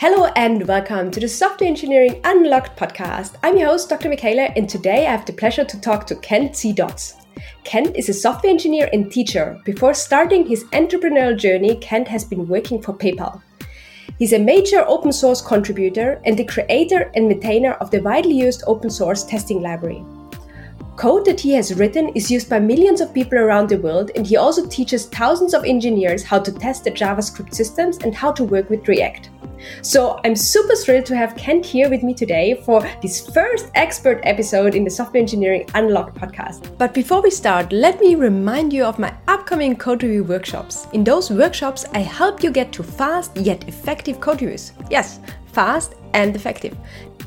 Hello and welcome to the Software Engineering Unlocked podcast. I'm your host, Dr. Michaela, and today I have the pleasure to talk to Kent C. Dodds. Kent is a software engineer and teacher. Before starting his entrepreneurial journey, Kent has been working for PayPal. He's a major open source contributor and the creator and maintainer of the widely used open source testing library. Code that he has written is used by millions of people around the world, and he also teaches thousands of engineers how to test the JavaScript systems and how to work with React. So I'm super thrilled to have Kent here with me today for this first expert episode in the Software Engineering Unlocked podcast. But before we start, let me remind you of my upcoming code review workshops. In those workshops, I help you get to fast yet effective code reviews. Yes, fast and effective.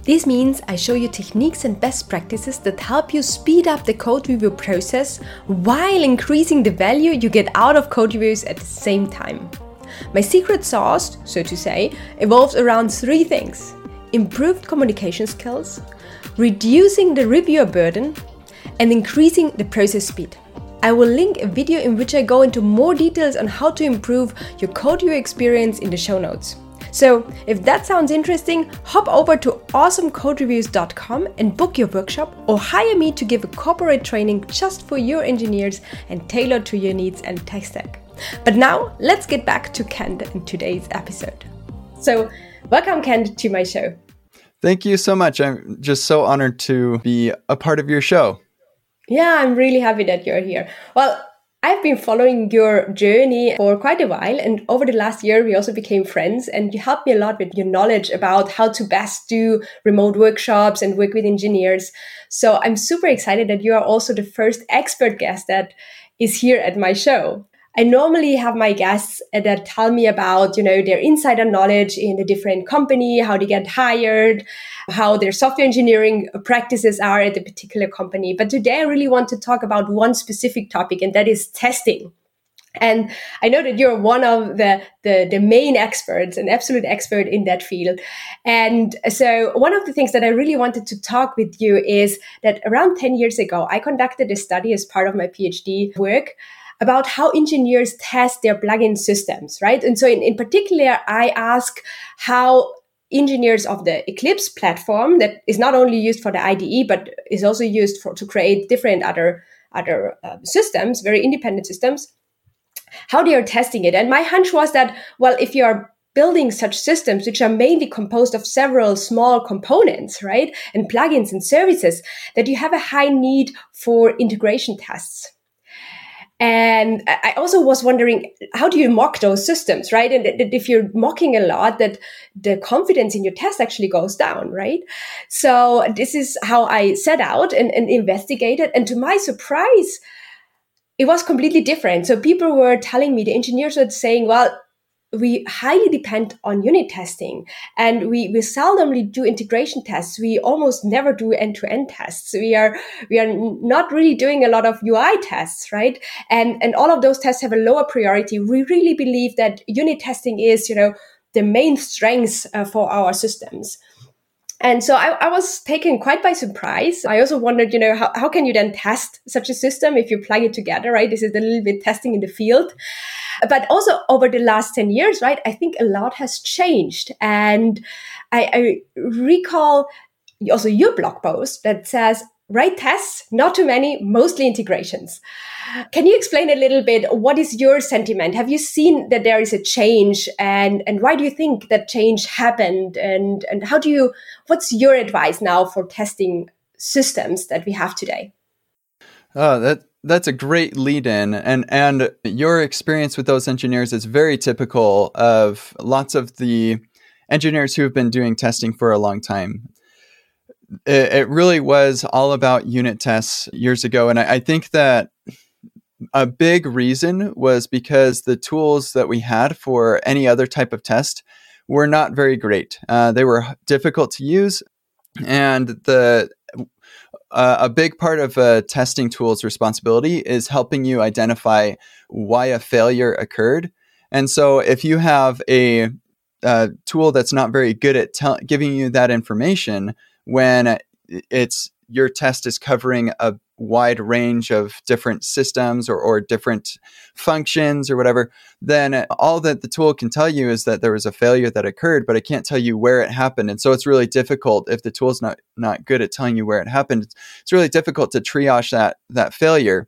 This means I show you techniques and best practices that help you speed up the code review process while increasing the value you get out of code reviews at the same time. My secret sauce, so to say, evolves around three things improved communication skills, reducing the reviewer burden, and increasing the process speed. I will link a video in which I go into more details on how to improve your code review experience in the show notes. So, if that sounds interesting, hop over to awesomecode-reviews.com and book your workshop or hire me to give a corporate training just for your engineers and tailored to your needs and tech stack. But now, let's get back to Kent in today's episode. So, welcome, Kent, to my show. Thank you so much. I'm just so honored to be a part of your show. Yeah, I'm really happy that you're here. Well, I've been following your journey for quite a while, and over the last year, we also became friends. And you helped me a lot with your knowledge about how to best do remote workshops and work with engineers. So I'm super excited that you are also the first expert guest that is here at my show. I normally have my guests that tell me about, you know, their insider knowledge in a different company, how they get hired, how their software engineering practices are at a particular company. But today I really want to talk about one specific topic, and that is testing. And I know that you're one of the, the, the, main experts, an absolute expert in that field. And so one of the things that I really wanted to talk with you is that around 10 years ago, I conducted a study as part of my PhD work about how engineers test their plugin systems, right? And so in, in particular, I ask how engineers of the Eclipse platform that is not only used for the IDE, but is also used for to create different other other uh, systems, very independent systems, how they are testing it. And my hunch was that, well, if you are building such systems, which are mainly composed of several small components, right, and plugins and services, that you have a high need for integration tests. And I also was wondering, how do you mock those systems, right? And that if you're mocking a lot, that the confidence in your test actually goes down, right? So this is how I set out and, and investigated. And to my surprise, it was completely different. So people were telling me, the engineers were saying, well, we highly depend on unit testing and we, we seldomly do integration tests. We almost never do end to end tests. We are, we are not really doing a lot of UI tests, right? And, and all of those tests have a lower priority. We really believe that unit testing is, you know, the main strength uh, for our systems. And so I, I, was taken quite by surprise. I also wondered, you know, how, how can you then test such a system if you plug it together, right? This is a little bit testing in the field. But also over the last 10 years, right, I think a lot has changed. And I, I recall also your blog post that says, write tests, not too many, mostly integrations. Can you explain a little bit what is your sentiment? Have you seen that there is a change and and why do you think that change happened and and how do you what's your advice now for testing systems that we have today? Oh, that that's a great lead in and and your experience with those engineers is very typical of lots of the engineers who have been doing testing for a long time it, it really was all about unit tests years ago and I, I think that a big reason was because the tools that we had for any other type of test were not very great uh, they were difficult to use and the uh, a big part of a testing tool's responsibility is helping you identify why a failure occurred. And so, if you have a, a tool that's not very good at te- giving you that information when it's your test is covering a wide range of different systems or, or different functions or whatever, then all that the tool can tell you is that there was a failure that occurred, but it can't tell you where it happened. And so it's really difficult if the tool's not not good at telling you where it happened. It's really difficult to triage that that failure.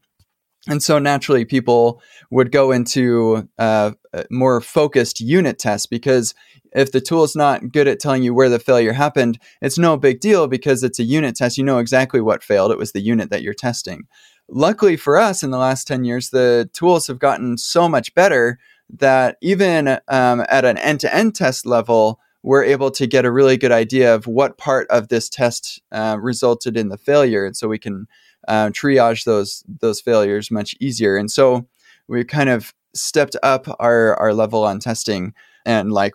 And so naturally, people would go into uh, more focused unit tests because if the tool is not good at telling you where the failure happened, it's no big deal because it's a unit test. You know exactly what failed. It was the unit that you're testing. Luckily for us, in the last 10 years, the tools have gotten so much better that even um, at an end to end test level, we're able to get a really good idea of what part of this test uh, resulted in the failure. And so we can uh, triage those those failures much easier. And so we kind of stepped up our, our level on testing and like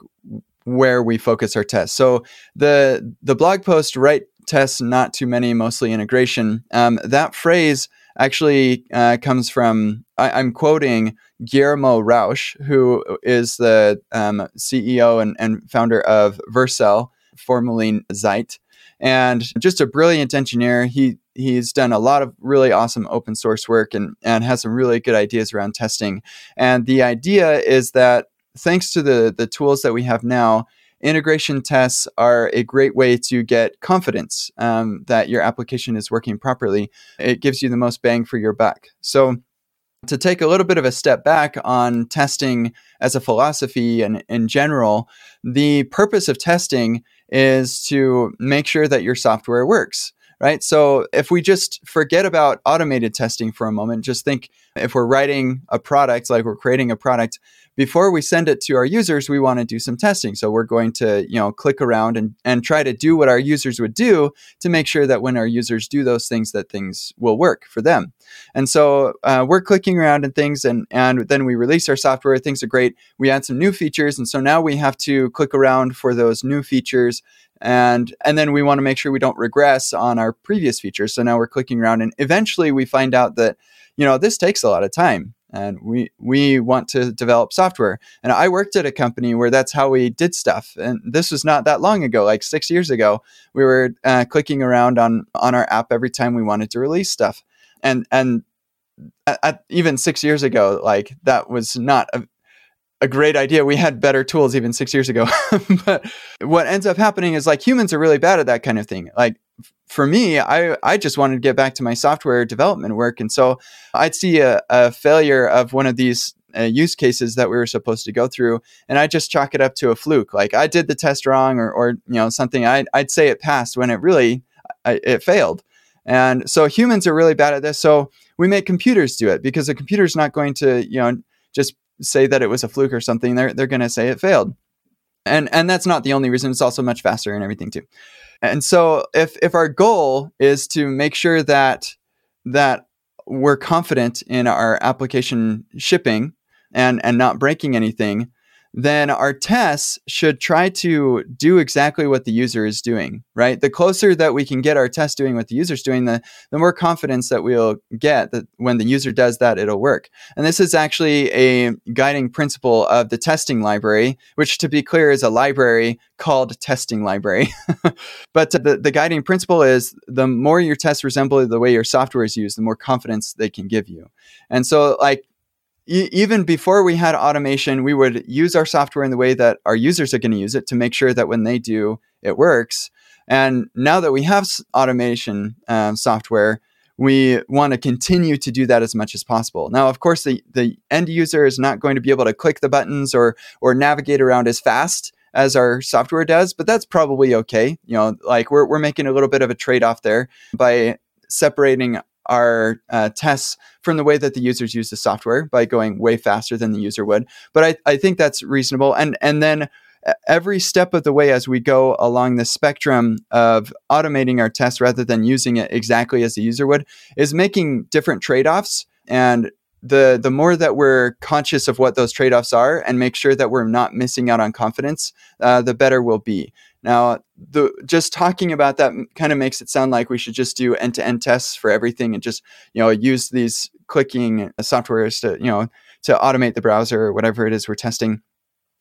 where we focus our tests. So the the blog post write tests not too many, mostly integration. Um, that phrase actually uh, comes from I, am quoting Guillermo Rauch, who is the um, CEO and, and, founder of Vercel, formerly Zeit, and just a brilliant engineer. He he's done a lot of really awesome open source work and and has some really good ideas around testing. And the idea is that thanks to the the tools that we have now, integration tests are a great way to get confidence um, that your application is working properly. It gives you the most bang for your buck. So to take a little bit of a step back on testing as a philosophy and in general, the purpose of testing is to make sure that your software works right? So if we just forget about automated testing for a moment, just think if we're writing a product, like we're creating a product, before we send it to our users, we want to do some testing. So we're going to, you know, click around and, and try to do what our users would do to make sure that when our users do those things, that things will work for them. And so uh, we're clicking around and things, and, and then we release our software. Things are great. We add some new features. And so now we have to click around for those new features and and then we want to make sure we don't regress on our previous features. So now we're clicking around and eventually we find out that you know this takes a lot of time. And we we want to develop software. And i worked at a company where that's how we did stuff. And this was not that long ago like six years ago we were uh, clicking around on on our app every time we wanted to release stuff. And and at, at even six years ago like that was not a, a great idea. We had better tools even six years ago. but what ends up happening is like humans are really bad at that kind of thing. Like for me, I, I just wanted to get back to my software development work. And so I'd see a, a failure of one of these uh, use cases that we were supposed to go through. And I just chalk it up to a fluke. Like I did the test wrong or, or you know, something I'd, I'd say it passed when it really, I, it failed. And so humans are really bad at this. So we make computers do it because a computer's not going to, you know, just say that it was a fluke or something. They're, they're going to say it failed. And, and that's not the only reason. It's also much faster and everything too. And so if if our goal is to make sure that that we're confident in our application shipping and and not breaking anything, then our tests should try to do exactly what the user is doing, right? The closer that we can get our test doing what the user is doing, the, the more confidence that we'll get that when the user does that, it'll work. And this is actually a guiding principle of the testing library, which to be clear is a library called testing library. but the, the guiding principle is the more your tests resemble the way your software is used, the more confidence they can give you. And so like even before we had automation, we would use our software in the way that our users are going to use it to make sure that when they do, it works. And now that we have automation um, software, we want to continue to do that as much as possible. Now, of course, the, the end user is not going to be able to click the buttons or or navigate around as fast as our software does, but that's probably okay. You know, like we're, we're making a little bit of a trade off there by separating our uh, tests from the way that the users use the software by going way faster than the user would. But I, I think that's reasonable. And and then every step of the way as we go along the spectrum of automating our tests rather than using it exactly as the user would is making different trade-offs and the the more that we're conscious of what those trade-offs are and make sure that we're not missing out on confidence uh, the better we'll be now, the just talking about that kind of makes it sound like we should just do end-to-end tests for everything and just you know use these clicking uh, softwares to you know to automate the browser or whatever it is we're testing.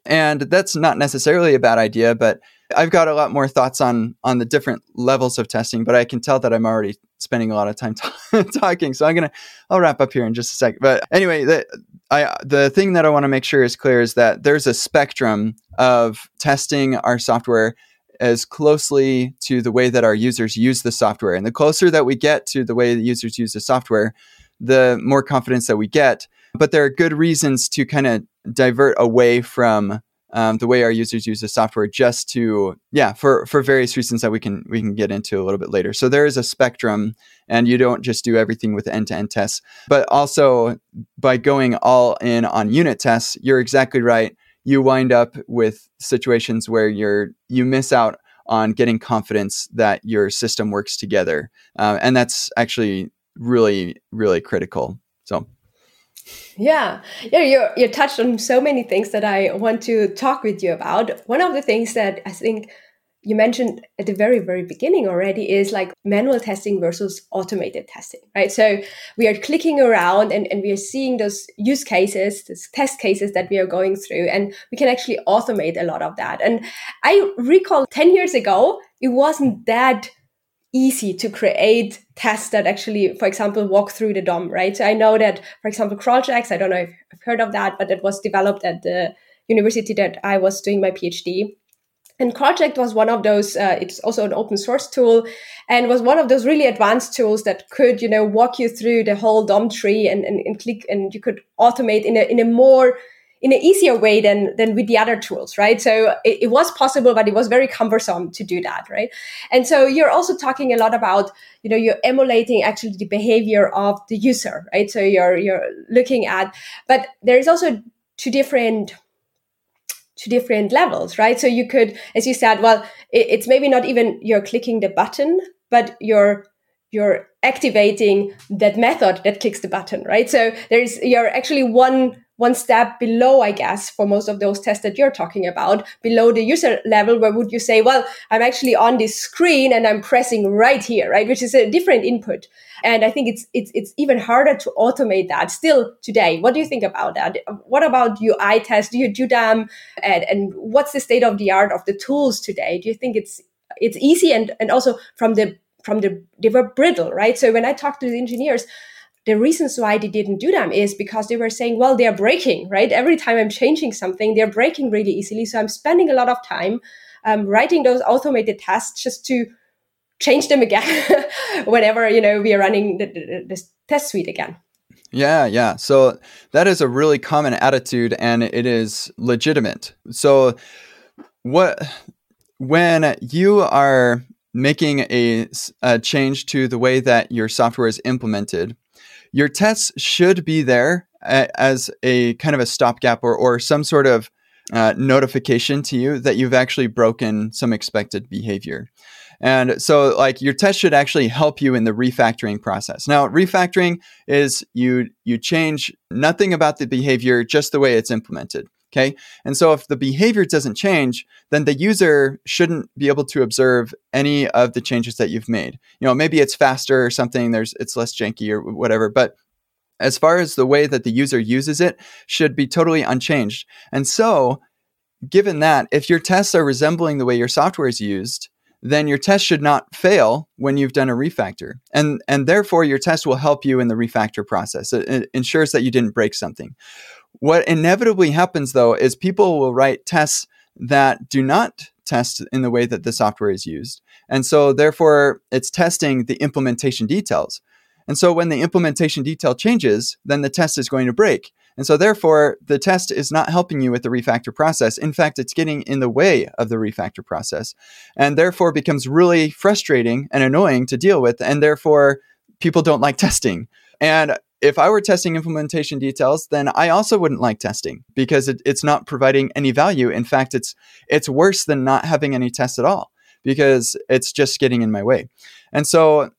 And that's not necessarily a bad idea, but I've got a lot more thoughts on on the different levels of testing, but I can tell that I'm already spending a lot of time t- talking. So I'm gonna I'll wrap up here in just a second. But anyway, the I the thing that I want to make sure is clear is that there's a spectrum of testing our software as closely to the way that our users use the software. And the closer that we get to the way the users use the software, the more confidence that we get. But there are good reasons to kind of divert away from um, the way our users use the software just to yeah for for various reasons that we can we can get into a little bit later so there is a spectrum and you don't just do everything with end-to-end tests but also by going all in on unit tests you're exactly right you wind up with situations where you're you miss out on getting confidence that your system works together. Uh, and that's actually really really critical. So. Yeah, yeah, you you touched on so many things that I want to talk with you about. One of the things that I think you mentioned at the very very beginning already is like manual testing versus automated testing right so we are clicking around and, and we are seeing those use cases those test cases that we are going through and we can actually automate a lot of that and i recall 10 years ago it wasn't that easy to create tests that actually, for example, walk through the DOM, right? So I know that, for example, CrawlJax, I don't know if you've heard of that, but it was developed at the university that I was doing my PhD. And Project was one of those, uh, it's also an open source tool and was one of those really advanced tools that could, you know, walk you through the whole DOM tree and, and, and click and you could automate in a, in a more in an easier way than than with the other tools right? So it, it, was possible but it was very cumbersome to do that right? And so you're also talking a lot about you know you're emulating actually the behavior of the user right? So you're you're looking at but there is also two different two different levels right? So you could as you said well it, it's maybe not even you're clicking the button but you're you're activating that method that clicks the button right? So there's you're actually one one step below, I guess, for most of those tests that you're talking about, below the user level, where would you say, well, I'm actually on this screen and I'm pressing right here, right? Which is a different input. And I think it's, it's, it's even harder to automate that still today. What do you think about that? What about UI tests? Do you do them? And, and what's the state of the art of the tools today? Do you think it's, it's easy and, and also from the, from the, they were brittle, right? So when I talk to the engineers, the reasons why they didn't do them is because they were saying, well, they're breaking, right? Every time I'm changing something, they're breaking really easily. So I'm spending a lot of time um, writing those automated tests just to change them again whenever, you know, we are running the, the, the test suite again. Yeah, yeah. So that is a really common attitude and it is legitimate. So what when you are making a, a change to the way that your software is implemented, your tests should be there as a kind of a stopgap or, or some sort of uh, notification to you that you've actually broken some expected behavior. And so, like, your test should actually help you in the refactoring process. Now, refactoring is you you change nothing about the behavior, just the way it's implemented. Okay. And so if the behavior doesn't change, then the user shouldn't be able to observe any of the changes that you've made. You know, maybe it's faster or something, there's it's less janky or whatever, but as far as the way that the user uses it should be totally unchanged. And so, given that, if your tests are resembling the way your software is used, then your test should not fail when you've done a refactor. And, and therefore, your test will help you in the refactor process. It, it ensures that you didn't break something. What inevitably happens though is people will write tests that do not test in the way that the software is used. And so therefore it's testing the implementation details. And so when the implementation detail changes, then the test is going to break. And so therefore the test is not helping you with the refactor process. In fact, it's getting in the way of the refactor process and therefore becomes really frustrating and annoying to deal with. And therefore people don't like testing. And if I were testing implementation details, then I also wouldn't like testing because it, it's not providing any value. In fact, it's it's worse than not having any tests at all because it's just getting in my way. And so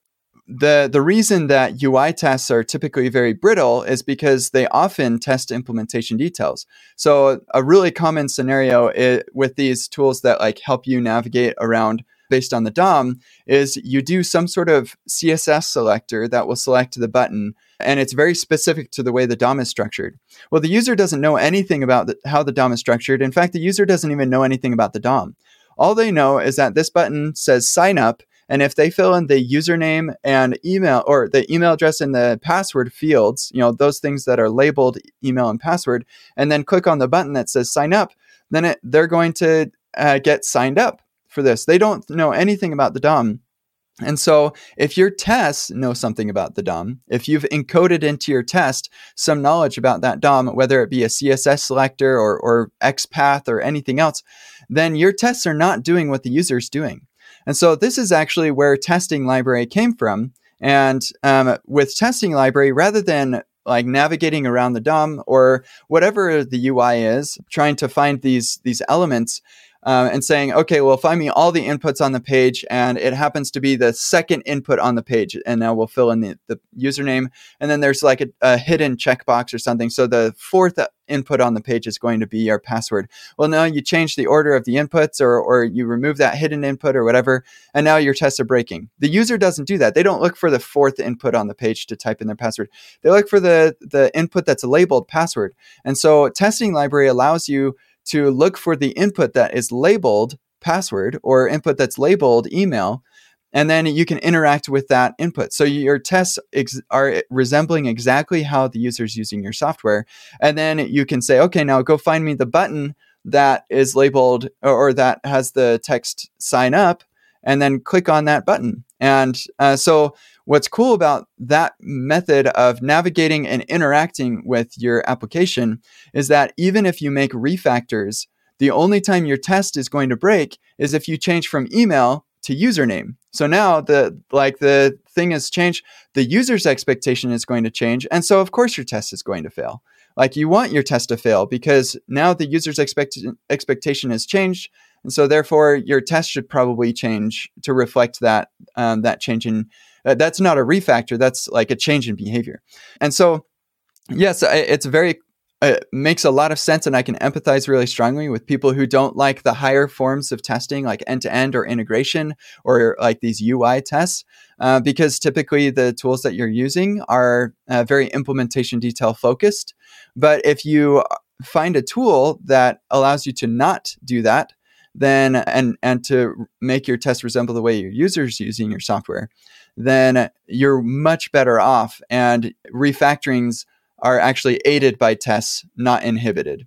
the the reason that UI tests are typically very brittle is because they often test implementation details. So a really common scenario is, with these tools that like help you navigate around based on the DOM is you do some sort of CSS selector that will select the button and it's very specific to the way the DOM is structured. Well, the user doesn't know anything about the, how the DOM is structured. In fact, the user doesn't even know anything about the DOM. All they know is that this button says sign up. And if they fill in the username and email or the email address and the password fields, you know, those things that are labeled email and password, and then click on the button that says sign up, then it, they're going to uh, get signed up for this. They don't know anything about the DOM. And so, if your tests know something about the DOM, if you've encoded into your test some knowledge about that DOM, whether it be a CSS selector or, or XPath or anything else, then your tests are not doing what the user is doing. And so, this is actually where testing library came from. And um, with testing library, rather than like navigating around the DOM or whatever the UI is, trying to find these these elements, uh, and saying, okay, well, find me all the inputs on the page, and it happens to be the second input on the page, and now we'll fill in the, the username, and then there's like a, a, hidden checkbox or something. So the fourth input on the page is going to be your password. Well, now you change the order of the inputs, or or you remove that hidden input or whatever, and now your tests are breaking. The user doesn't do that. They don't look for the fourth input on the page to type in their password. They look for the the input that's labeled password. And so testing library allows you to look for the input that is labeled password or input that's labeled email and then you can interact with that input. So your tests ex- are resembling exactly how the user is using your software. And then you can say, okay, now go find me the button that is labeled or, or that has the text sign up, and then click on that button. And uh, so what's cool about that method of navigating and interacting with your application is that even if you make refactors, the only time your test is going to break is if you change from email to username. So now the like the thing has changed, the user's expectation is going to change, and so of course your test is going to fail. Like you want your test to fail because now the user's expect- expectation has changed, and so therefore your test should probably change to reflect that um, that change in that's not a refactor. That's like a change in behavior. And so, yes, it's very it makes a lot of sense and I can empathize really strongly with people who don't like the higher forms of testing like end to end or integration or like these UI tests uh, because typically the tools that you're using are uh, very implementation detail focused. But if you find a tool that allows you to not do that, then and and to make your test resemble the way your users using your software, then you're much better off. And refactorings are actually aided by tests, not inhibited.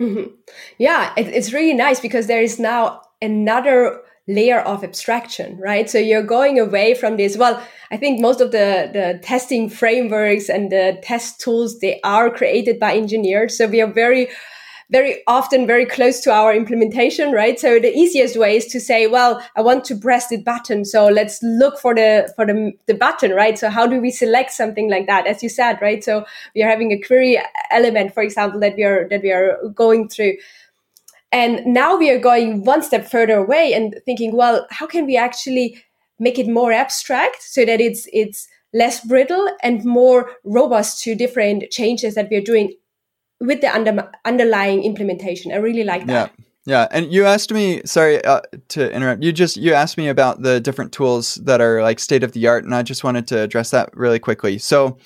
Mm-hmm. Yeah, it, it's really nice because there is now another layer of abstraction, right? So you're going away from this. Well, I think most of the, the testing frameworks and the test tools, they are created by engineers. So we are very very often very close to our implementation, right? So the easiest way is to say, well, I want to press the button. So let's look for the, for the, the button, right? So how do we select something like that? As you said, right? So we are having a query element, for example, that we are, that we are going through. And now we are going one step further away and thinking, well, how can we actually make it more abstract so that it's, it's, less brittle and more robust to different changes that we are doing with the under, underlying implementation. I really like that. Yeah. Yeah, and you asked me. Sorry uh, to interrupt. You just you asked me about the different tools that are like state of the art, and I just wanted to address that really quickly. So,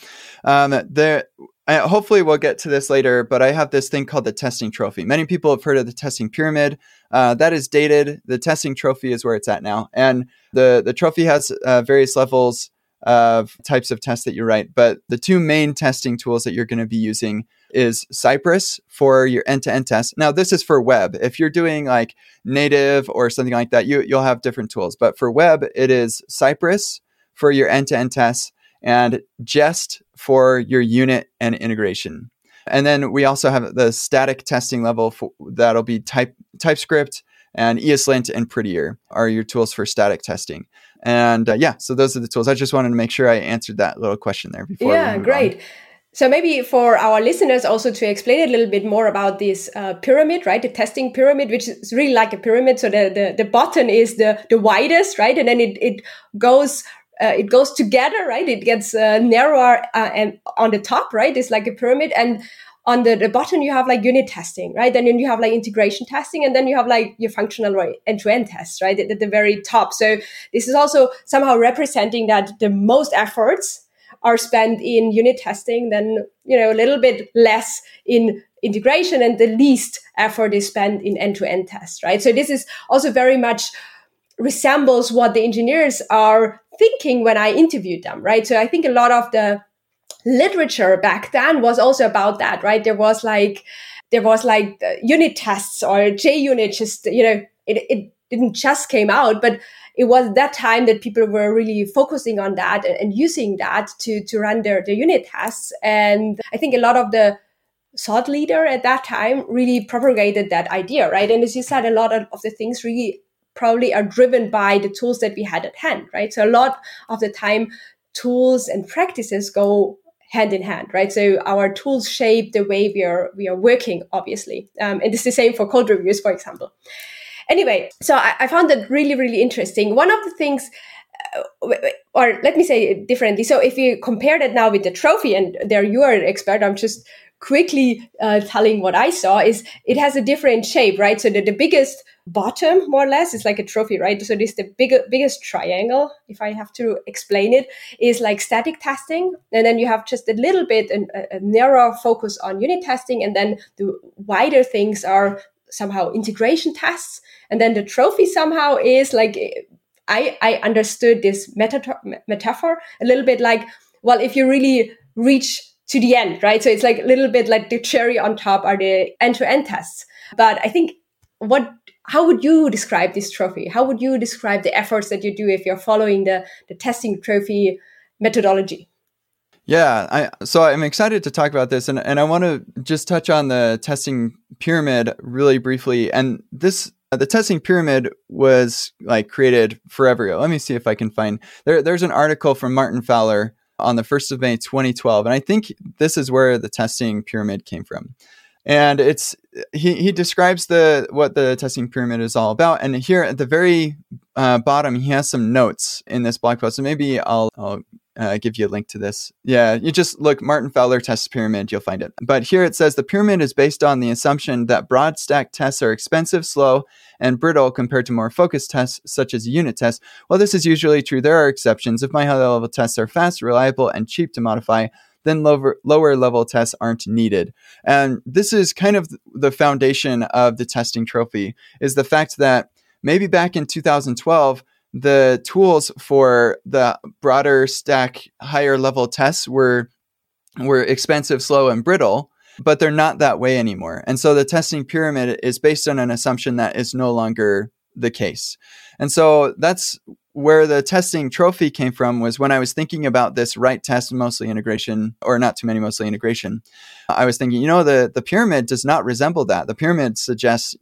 um, there. I, hopefully, we'll get to this later, but I have this thing called the testing trophy. Many people have heard of the testing pyramid. Uh, that is dated. The testing trophy is where it's at now, and the the trophy has uh, various levels of types of tests that you write. But the two main testing tools that you're going to be using is Cypress for your end-to-end tests. Now, this is for web. If you're doing like native or something like that, you you'll have different tools. But for web, it is Cypress for your end-to-end tests and Jest for your unit and integration. And then we also have the static testing level for, that'll be type TypeScript and ESLint and Prettier are your tools for static testing. And uh, yeah, so those are the tools. I just wanted to make sure I answered that little question there before. Yeah, great. On. So maybe for our listeners also to explain a little bit more about this uh, pyramid, right? The testing pyramid, which is really like a pyramid. So the, the, the bottom is the, the widest, right? And then it, it goes uh, it goes together, right? It gets uh, narrower uh, and on the top, right? It's like a pyramid, and on the, the bottom you have like unit testing right then you have like integration testing and then you have like your functional right, end-to-end tests right at, at the very top so this is also somehow representing that the most efforts are spent in unit testing, then, you know, a little bit less in integration and the least effort is spent in end to end tests, right? So this is also very much resembles what the engineers are thinking when I interviewed them, right? So I think a lot of the literature back then was also about that, right? There was like, there was like unit tests or JUnit just, you know, it, it didn't just came out, but it was that time that people were really focusing on that and, and using that to, to run their, their unit tests. And I think a lot of the thought leader at that time really propagated that idea, right? And as you said, a lot of, of the things really probably are driven by the tools that we had at hand, right? So a lot of the time, tools and practices go hand in hand, right? So our tools shape the way we are we are working, obviously, um, and it's the same for code reviews, for example. Anyway, so I, I found that really really interesting. One of the things. Uh, or let me say it differently. So, if you compare that now with the trophy, and there you are an expert, I'm just quickly uh, telling what I saw is it has a different shape, right? So the, the biggest bottom, more or less, is like a trophy, right? So this the big, biggest triangle, if I have to explain it, is like static testing. And then you have just a little bit a, a narrow focus on unit testing. And then the wider things are somehow integration tests. And then the trophy somehow is like, I, I understood this metaphor, metaphor a little bit like, well, if you really reach to the end, right? So it's like a little bit like the cherry on top are the end to end tests. But I think what, how would you describe this trophy? How would you describe the efforts that you do if you're following the, the testing trophy methodology? Yeah, I, so I'm excited to talk about this, and, and I want to just touch on the testing pyramid really briefly. And this, the testing pyramid was like created forever ago. Let me see if I can find there. There's an article from Martin Fowler on the 1st of May 2012. And I think this is where the testing pyramid came from. And it's he, he describes the what the testing pyramid is all about. And here at the very uh, bottom, he has some notes in this blog post. So maybe I'll, I'll uh, give you a link to this. Yeah, you just look Martin Fowler test pyramid, you'll find it. But here it says the pyramid is based on the assumption that broad stack tests are expensive, slow, and brittle compared to more focused tests such as unit tests. While this is usually true, there are exceptions. If my high level tests are fast, reliable, and cheap to modify, then lower, lower level tests aren't needed. And this is kind of the foundation of the testing trophy is the fact that maybe back in 2012, the tools for the broader stack higher level tests were were expensive, slow, and brittle, but they're not that way anymore. And so the testing pyramid is based on an assumption that is no longer the case. And so that's where the testing trophy came from was when I was thinking about this right test mostly integration or not too many mostly integration. I was thinking, you know, the, the pyramid does not resemble that. The pyramid suggests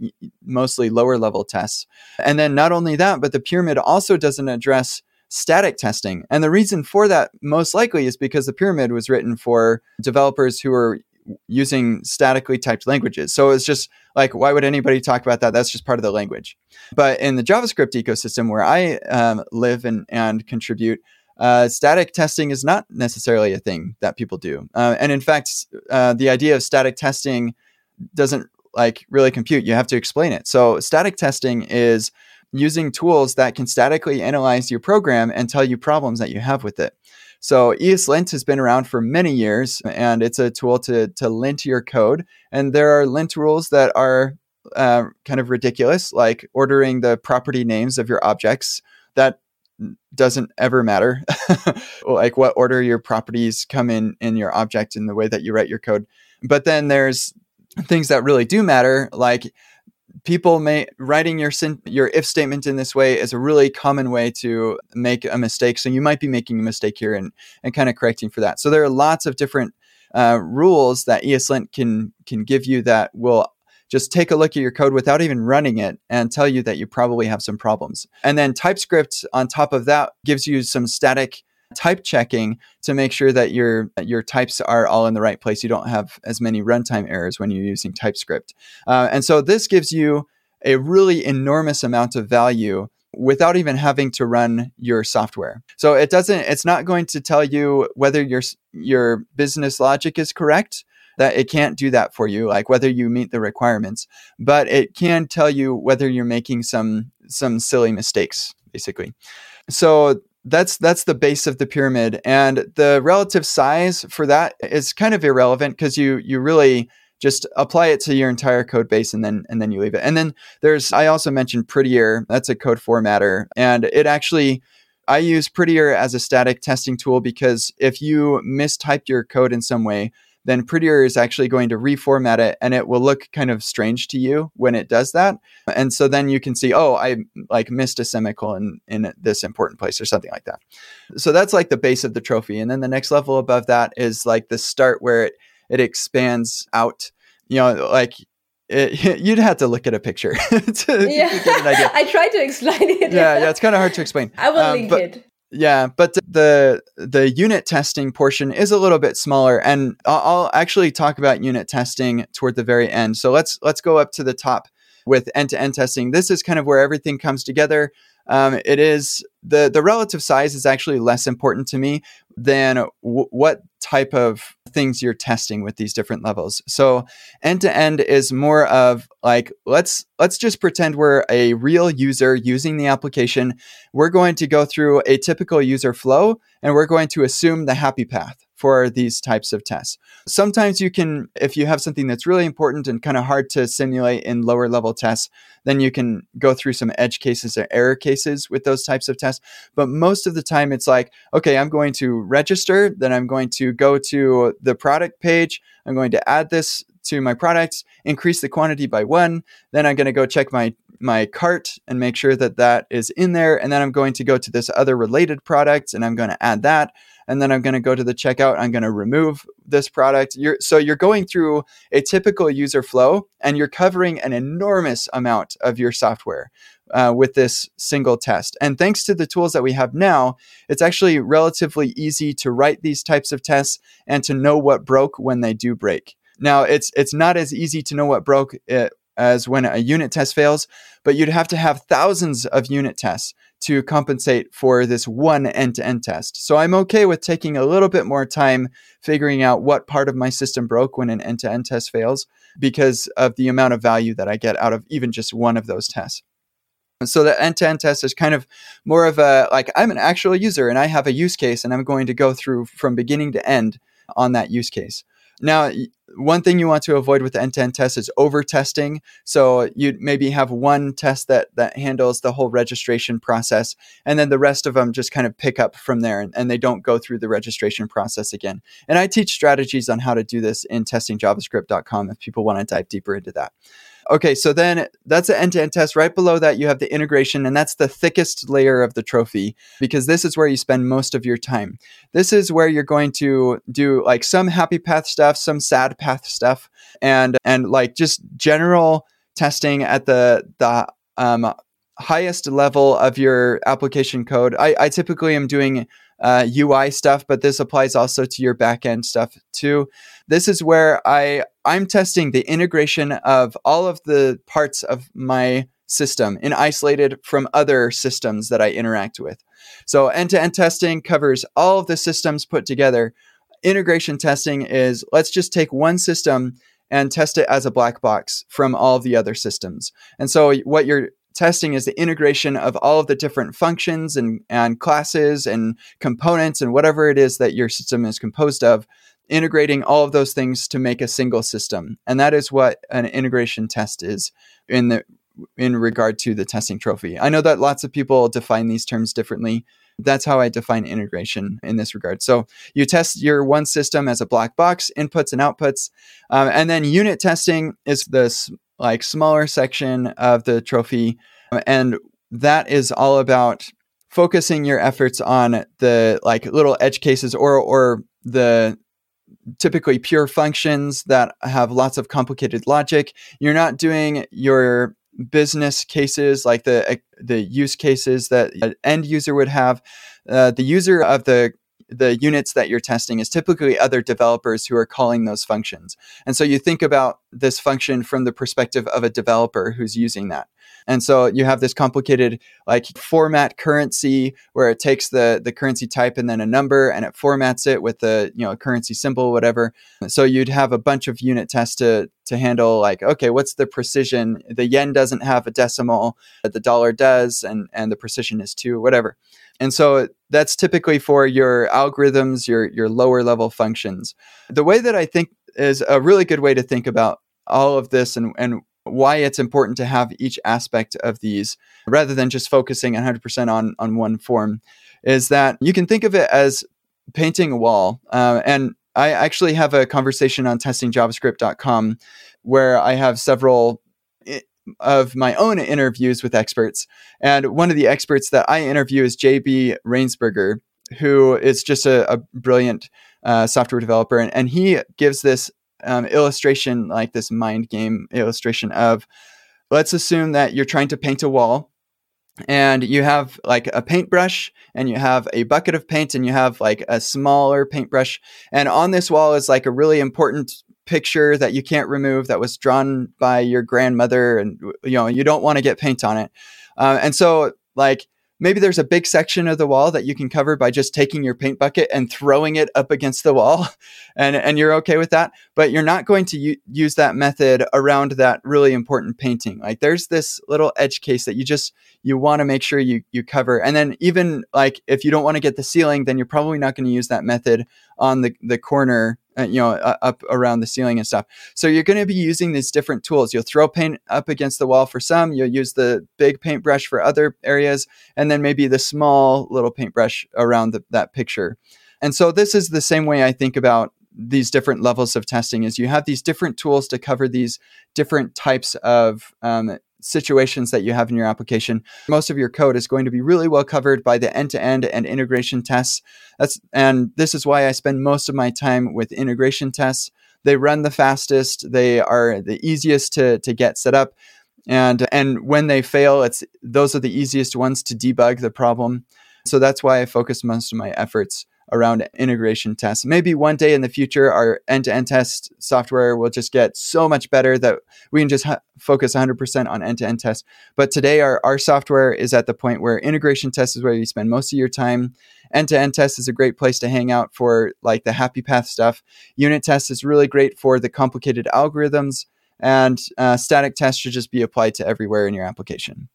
mostly lower level tests. And then not only that, but the pyramid also doesn't address static testing. And the reason for that most likely is because the pyramid was written for developers who are using statically typed languages. So it's just like, why would anybody talk about that? That's just part of the language. But in the JavaScript ecosystem where I um, live and, and contribute, uh, static testing is not necessarily a thing that people do. Uh, and in fact, uh, the idea of static testing doesn't like really compute. You have to explain it. So static testing is using tools that can statically analyze your program and tell you problems that you have with it. So ESLint has been around for many years, and it's a tool to to lint your code. And there are lint rules that are uh, kind of ridiculous, like ordering the property names of your objects. That doesn't ever matter, like what order your properties come in in your object in the way that you write your code. But then there's things that really do matter, like people may writing your your if statement in this way is a really common way to make a mistake. So you might be making a mistake here and and kind of correcting for that. So there are lots of different uh, rules that ESLint can can give you that will just take a look at your code without even running it and tell you that you probably have some problems. And then TypeScript on top of that gives you some static type checking to make sure that your your types are all in the right place. You don't have as many runtime errors when you're using TypeScript. Uh, and so this gives you a really enormous amount of value without even having to run your software. So it doesn't it's not going to tell you whether your your business logic is correct that it can't do that for you like whether you meet the requirements but it can tell you whether you're making some some silly mistakes basically so that's that's the base of the pyramid and the relative size for that is kind of irrelevant because you you really just apply it to your entire code base and then and then you leave it. And then there's i also mentioned prettier that's a code formatter and it actually i use prettier as a static testing tool because if you mistyped your code in some way then Prettier is actually going to reformat it and it will look kind of strange to you when it does that. And so then you can see, oh, I like missed a semicolon in this important place or something like that. So that's like the base of the trophy. And then the next level above that is like the start where it, it expands out. You know, like it, you'd have to look at a picture to, yeah. to get an idea. I tried to explain it. Yeah, yeah, it's kind of hard to explain. I will um, link but, it. Yeah, but the the unit testing portion is a little bit smaller, and I'll, actually talk about unit testing toward the very end. So let's let's go up to the top with end to end testing. This is kind of where everything comes together. Um, it is the the relative size is actually less important to me than w- what type of things you're testing with these different levels. So end to end is more of like let's let's just pretend we're a real user using the application. We're going to go through a typical user flow and we're going to assume the happy path for these types of tests. Sometimes you can, if you have something that's really important and kind of hard to simulate in lower level tests, then you can go through some edge cases or error cases with those types of tests. But most of the time, it's like, okay, I'm going to register, then I'm going to go to the product page, I'm going to add this to my products, increase the quantity by one, then I'm going to go check my my cart and make sure that that is in there and then I'm going to go to this other related product and I'm going to add that and then I'm going to go to the checkout. I'm going to remove this product. You're, so you're going through a typical user flow and you're covering an enormous amount of your software. Uh, with this single test. And thanks to the tools that we have now, it's actually relatively easy to write these types of tests and to know what broke when they do break. Now, it's it's not as easy to know what broke it, uh, as when a unit test fails, but you'd have to have thousands of unit tests to compensate for this one end to end test. So I'm okay with taking a little bit more time figuring out what part of my system broke when an end to end test fails because of the amount of value that I get out of even just one of those tests. So the end-to-end test is kind of more of a like I'm an actual user and I have a use case and I'm going to go through from beginning to end on that use case. Now, one thing you want to avoid with end-to-end tests is over testing. So you maybe have one test that that handles the whole registration process, and then the rest of them just kind of pick up from there, and, and they don't go through the registration process again. And I teach strategies on how to do this in testingjavascript.com if people want to dive deeper into that. Okay, so then that's an end-to-end test. Right below that, you have the integration, and that's the thickest layer of the trophy because this is where you spend most of your time. This is where you're going to do like some happy path stuff, some sad path stuff, and and like just general testing at the the um, highest level of your application code. I, I typically am doing uh, UI stuff, but this applies also to your backend stuff too. This is where I I'm testing the integration of all of the parts of my system and isolated from other systems that I interact with. So end-to-end testing covers all of the systems put together. Integration testing is let's just take one system and test it as a black box from all the other systems. And so what you're testing is the integration of all of the different functions and, and classes and components and whatever it is that your system is composed of, integrating all of those things to make a single system. And that is what an integration test is in the in regard to the testing trophy. I know that lots of people define these terms differently. That's how I define integration in this regard. So you test your one system as a black box, inputs and outputs, um, and then unit testing is this like smaller section of the trophy and that is all about focusing your efforts on the like little edge cases or or the typically pure functions that have lots of complicated logic. You're not doing your business cases like the the use cases that an end user would have. Uh, the user of the the units that you're testing is typically other developers who are calling those functions. And so you think about this function from the perspective of a developer who's using that. And so you have this complicated like format currency where it takes the the currency type and then a number and it formats it with the you know currency symbol whatever. So you'd have a bunch of unit tests to to handle like okay what's the precision the yen doesn't have a decimal but the dollar does and and the precision is 2 whatever. And so that's typically for your algorithms, your your lower level functions. The way that I think is a really good way to think about all of this and, and why it's important to have each aspect of these rather than just focusing 100% on, on one form is that you can think of it as painting a wall. Uh, and I actually have a conversation on testingjavascript.com where I have several of my own interviews with experts. And one of the experts that I interview is JB Rainsberger, who is just a, a brilliant uh, software developer. And, and he gives this um, illustration, like this mind game illustration of let's assume that you're trying to paint a wall and you have like a paintbrush and you have a bucket of paint and you have like a smaller paintbrush and on this wall is like a really important picture that you can't remove that was drawn by your grandmother and you know you don't want to get paint on it. Uh, and so like maybe there's a big section of the wall that you can cover by just taking your paint bucket and throwing it up against the wall and, and you're okay with that. But you're not going to u- use that method around that really important painting. Like there's this little edge case that you just you want to make sure you you cover. And then even like if you don't want to get the ceiling then you're probably not going to use that method on the the corner uh, you know, up around the ceiling and stuff. So you're going to be using these different tools. You'll throw paint up against the wall for some. You'll use the big paintbrush for other areas, and then maybe the small little paintbrush around the, that picture. And so this is the same way I think about these different levels of testing is you have these different tools to cover these different types of um, situations that you have in your application. Most of your code is going to be really well covered by the end-to-end and integration tests. That's and this is why I spend most of my time with integration tests. They run the fastest, they are the easiest to, to get set up. And and when they fail, it's those are the easiest ones to debug the problem. So that's why I focus most of my efforts around integration tests. Maybe one day in the future, our end to end test software will just get so much better that we can just ha- focus 100% on end to end tests. But today, our, our software is at the point where integration test is where you spend most of your time. End to end test is a great place to hang out for like the happy path stuff. Unit test is really great for the complicated algorithms. And uh, static tests should just be applied to everywhere in your application.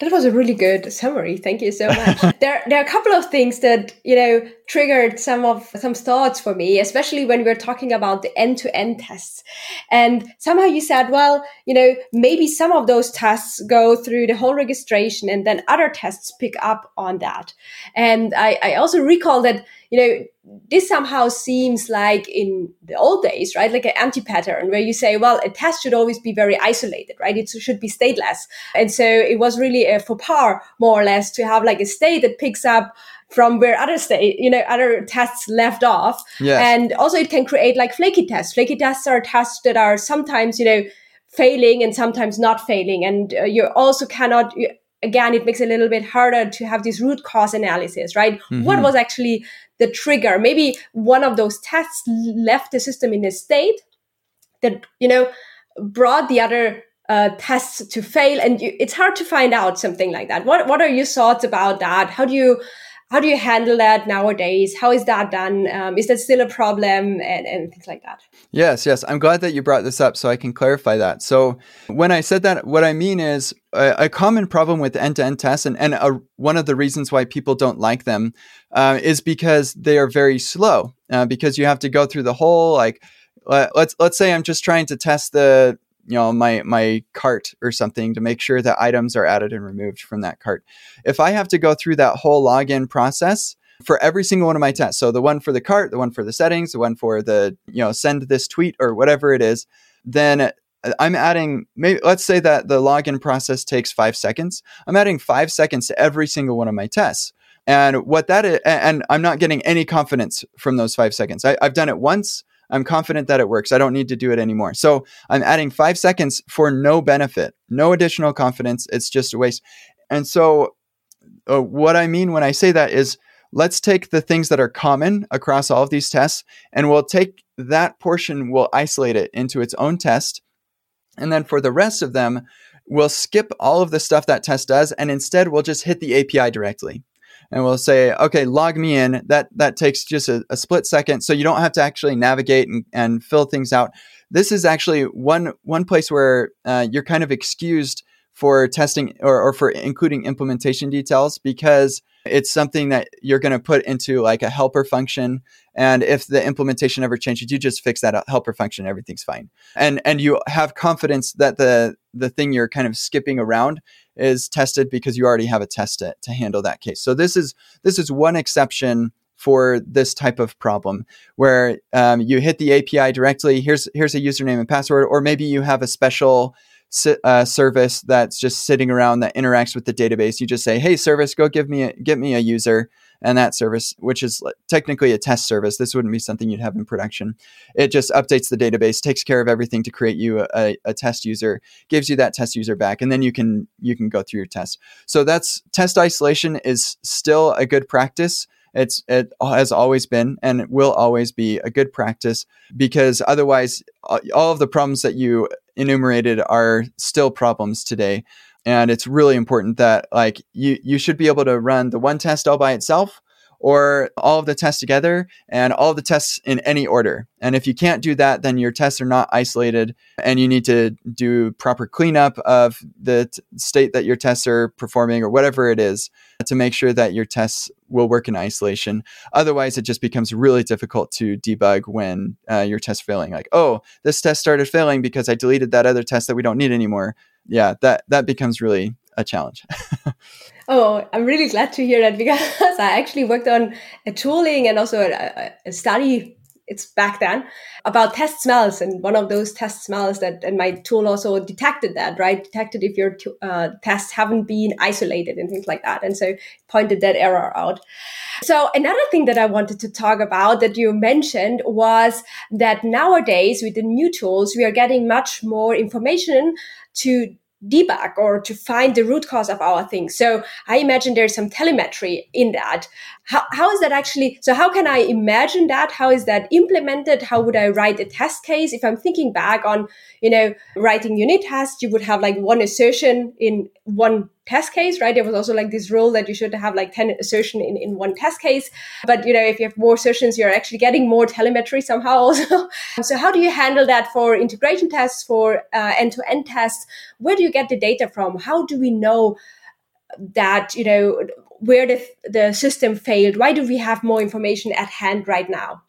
That was a really good summary. Thank you so much. there, there are a couple of things that you know triggered some of some thoughts for me, especially when we are talking about the end-to-end tests. And somehow you said, well, you know, maybe some of those tests go through the whole registration, and then other tests pick up on that. And I, I also recall that you know this somehow seems like in the old days, right? Like an anti pattern where you say, well, a test should always be very isolated, right? It should be stateless. And so it was really a faux pas, more or less, to have like a state that picks up from where other state, you know, other tests left off. Yes. And also it can create like flaky tests. Flaky tests are tests that are sometimes, you know, failing and sometimes not failing. And uh, you also cannot, again, it makes it a little bit harder to have this root cause analysis, right? Mm-hmm. What was actually the trigger? Maybe one of those tests left the system in a state that, you know, brought the other uh, tests to fail. And you, it's hard to find out something like that. What, what are your thoughts about that? How do you, how do you handle that nowadays? How is that done? Um, is that still a problem and, and things like that? Yes, yes. I'm glad that you brought this up so I can clarify that. So, when I said that, what I mean is a, a common problem with end to end tests, and, and a, one of the reasons why people don't like them uh, is because they are very slow, uh, because you have to go through the whole, like, let's let's say I'm just trying to test the you know my my cart or something to make sure that items are added and removed from that cart. If i have to go through that whole login process for every single one of my tests so the one for the cart the one for the settings the one for the you know send this tweet or whatever it is then uh, i'm adding maybe let's say that the login process takes five seconds. I'm adding five seconds to every single one of my tests. And what that is and i'm not getting any confidence from those five seconds. I, i've done it once I'm confident that it works. I don't need to do it anymore. So I'm adding five seconds for no benefit, no additional confidence. It's just a waste. And so, uh, what I mean when I say that is let's take the things that are common across all of these tests and we'll take that portion, we'll isolate it into its own test. And then for the rest of them, we'll skip all of the stuff that test does and instead we'll just hit the API directly and we'll say, okay, log me in. That that takes just a, a split second, so you don't have to actually navigate and, and fill things out. This is actually one one place where uh, you're kind of excused for testing or, or for including implementation details because it's something that you're going to put into like a helper function and if the implementation ever changes you just fix that helper function everything's fine and and you have confidence that the the thing you're kind of skipping around is tested because you already have a test to, to handle that case so this is this is one exception for this type of problem where um, you hit the api directly here's here's a username and password or maybe you have a special uh, service that's just sitting around that interacts with the database. You just say, "Hey, service, go give me a, get me a user," and that service, which is technically a test service, this wouldn't be something you'd have in production. It just updates the database, takes care of everything to create you a, a test user, gives you that test user back, and then you can you can go through your test. So that's test isolation is still a good practice. It's it has always been and it will always be a good practice because otherwise all of the problems that you enumerated are still problems today. And it's really important that like you you should be able to run the one test all by itself or all of the tests together and all the tests in any order. And if you can't do that, then your tests are not isolated and you need to do proper cleanup of the t- state that your tests are performing or whatever it is to make sure that your tests will work in isolation. Otherwise, it just becomes really difficult to debug when uh, your test failing. Like, oh, this test started failing because I deleted that other test that we don't need anymore. Yeah, that that becomes really a challenge. oh, I'm really glad to hear that because I actually worked on a tooling and also a, a study. It's back then about test smells, and one of those test smells that, and my tool also detected that, right? Detected if your uh, tests haven't been isolated and things like that, and so pointed that error out. So another thing that I wanted to talk about that you mentioned was that nowadays with the new tools, we are getting much more information to debug or to find the root cause of our thing. So I imagine there's some telemetry in that. How, how is that actually? So how can I imagine that? How is that implemented? How would I write a test case? If I'm thinking back on, you know, writing unit tests, you would have like one assertion in one test case, right? There was also like this rule that you should have like 10 assertion in, in one test case. But, you know, if you have more assertions, you're actually getting more telemetry somehow also. so how do you handle that for integration tests, for uh, end-to-end tests? Where do you get the data from? How do we know that, you know, where the, the system failed? Why do we have more information at hand right now?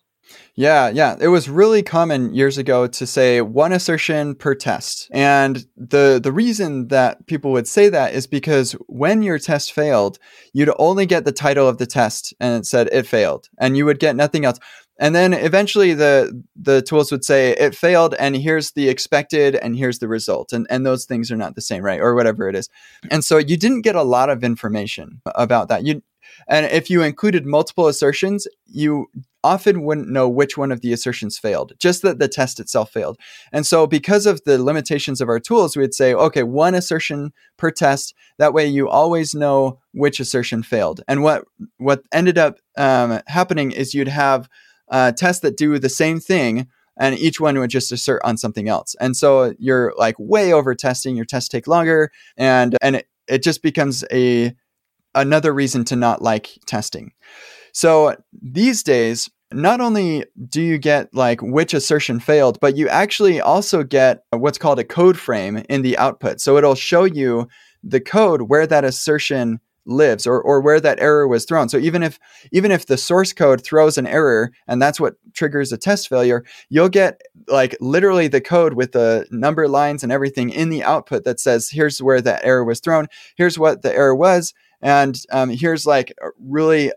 Yeah, yeah. It was really common years ago to say one assertion per test. And the the reason that people would say that is because when your test failed, you'd only get the title of the test and it said it failed and you would get nothing else. And then eventually the the tools would say it failed and here's the expected and here's the result. And and those things are not the same, right? Or whatever it is. And so you didn't get a lot of information about that. You and if you included multiple assertions, you often wouldn't know which one of the assertions failed, just that the test itself failed. And so, because of the limitations of our tools, we'd say, okay, one assertion per test. That way, you always know which assertion failed. And what what ended up um, happening is you'd have uh, tests that do the same thing. And each one would just assert on something else. And so you're like way over testing, your tests take longer, and and it, it just becomes a another reason to not like testing. So these days, not only do you get like which assertion failed, but you actually also get what's called a code frame in the output. So it'll show you the code where that assertion lives or, or where that error was thrown. So even if even if the source code throws an error and that's what triggers a test failure, you'll get like literally the code with the number lines and everything in the output that says here's where that error was thrown, here's what the error was, and um, here's like really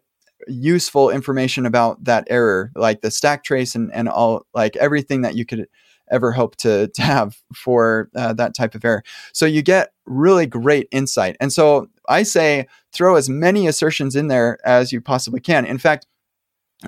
useful information about that error, like the stack trace and, and all, like everything that you could ever hope to, to have for uh, that type of error. So you get really great insight. And so I say throw as many assertions in there as you possibly can. In fact,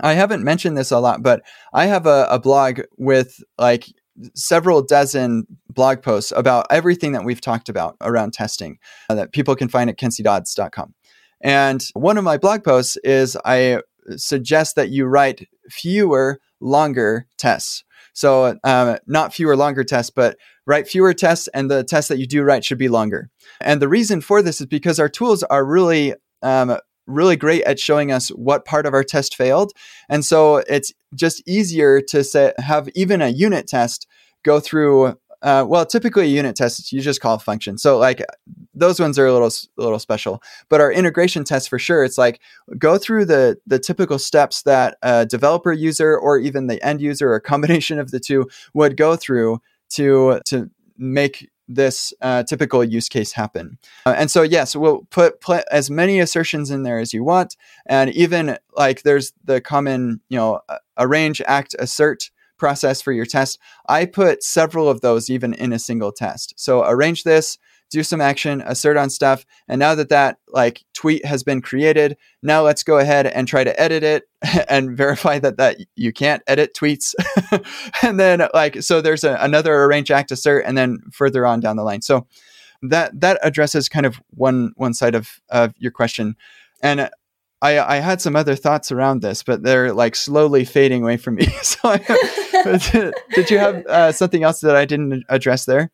I haven't mentioned this a lot, but I have a, a blog with like several dozen blog posts about everything that we've talked about around testing uh, that people can find at kentcdodds.com. And one of my blog posts is I suggest that you write fewer, longer tests. So, um, not fewer, longer tests, but write fewer tests, and the tests that you do write should be longer. And the reason for this is because our tools are really um, really great at showing us what part of our test failed. And so it's just easier to say, have even a unit test go through uh, well, typically unit tests you just call a function. So like those ones are a little a little special. But our integration tests for sure, it's like go through the the typical steps that a developer user or even the end user or combination of the two would go through to to make this uh, typical use case happen. Uh, and so, yes, we'll put, put as many assertions in there as you want. And even like there's the common, you know, arrange, act, assert process for your test. I put several of those even in a single test. So arrange this, do some action, assert on stuff. And now that that like tweet has been created, now let's go ahead and try to edit it and verify that that you can't edit tweets. and then like so there's a, another arrange act assert and then further on down the line. So that that addresses kind of one one side of of your question. And I, I had some other thoughts around this, but they're like slowly fading away from me. so, I, did you have uh, something else that I didn't address there?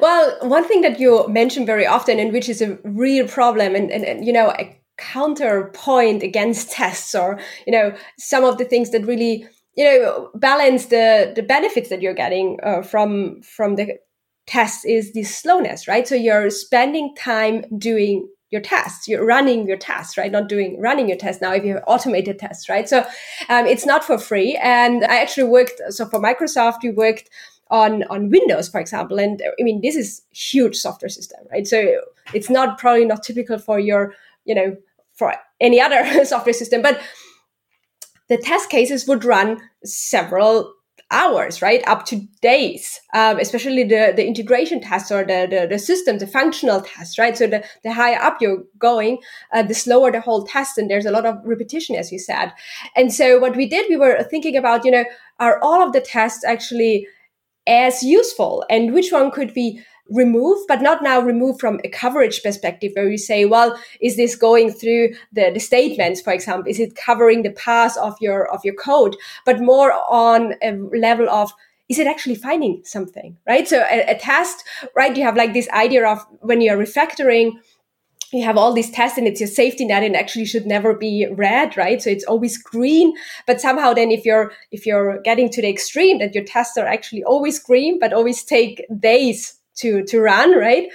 Well, one thing that you mention very often, and which is a real problem, and, and, and you know, a counterpoint against tests, or you know, some of the things that really you know balance the the benefits that you're getting uh, from from the tests is the slowness, right? So you're spending time doing your tests you're running your tests right not doing running your tests now if you have automated tests right so um, it's not for free and i actually worked so for microsoft we worked on on Windows, for example. And I mean, this is huge software system, right? So it's not probably not typical for your, you know, for any other software system, but the test cases would run several hours, right? Up to days, um, especially the, the integration tests or the, the, the, system, the functional tests, right? So the, the higher up you're going, uh, the slower the whole test. And there's a lot of repetition, as you said. And so what we did, we were thinking about, you know, are all of the tests actually as useful and which one could be removed, but not now removed from a coverage perspective where you say, well, is this going through the, the statements, for example? Is it covering the path of your of your code? But more on a level of is it actually finding something, right? So a, a test, right? You have like this idea of when you're refactoring, you have all these tests and it's your safety net and actually should never be red right so it's always green but somehow then if you're if you're getting to the extreme that your tests are actually always green but always take days to to run right?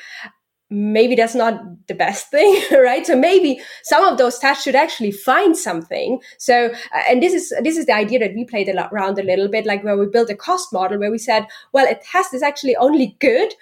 Maybe that's not the best thing right? So maybe some of those tests should actually find something. So uh, and this is this is the idea that we played around a little bit like where we built a cost model where we said well a test is actually only good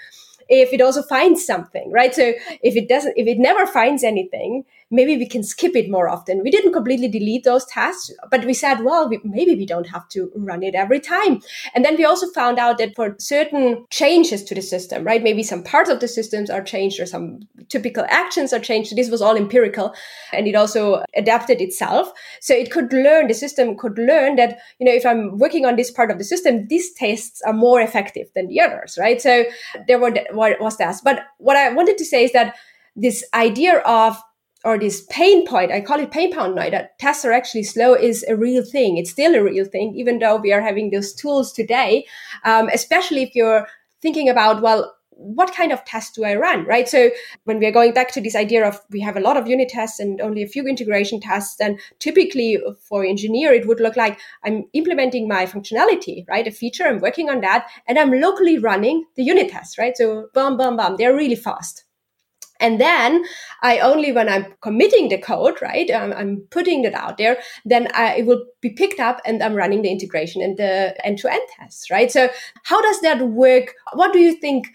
if it also finds something, right? So if it doesn't, if it never finds anything, maybe we can skip it more often. We didn't completely delete those tasks, but we said, well, we, maybe we don't have to run it every time. And then we also found out that for certain changes to the system, right? Maybe some parts of the systems are changed or some typical actions are changed. This was all empirical and it also adapted itself. So it could learn, the system could learn that, you know, if I'm working on this part of the system, these tests are more effective than the others, right? So there were, what was that. But what I wanted to say is that this idea of or this pain point, I call it pain point now, that tests are actually slow is a real thing. It's still a real thing, even though we are having those tools today, um, especially if you're thinking about, well, what kind of test do I run, right? So when we are going back to this idea of we have a lot of unit tests and only a few integration tests, then typically for engineer, it would look like I'm implementing my functionality, right? A feature, I'm working on that, and I'm locally running the unit tests, right? So bam, bam, bam, they're really fast. And then I only, when I'm committing the code, right, I'm, I'm putting it out there, then I, it will be picked up and I'm running the integration and the end to end tests, right? So how does that work? What do you think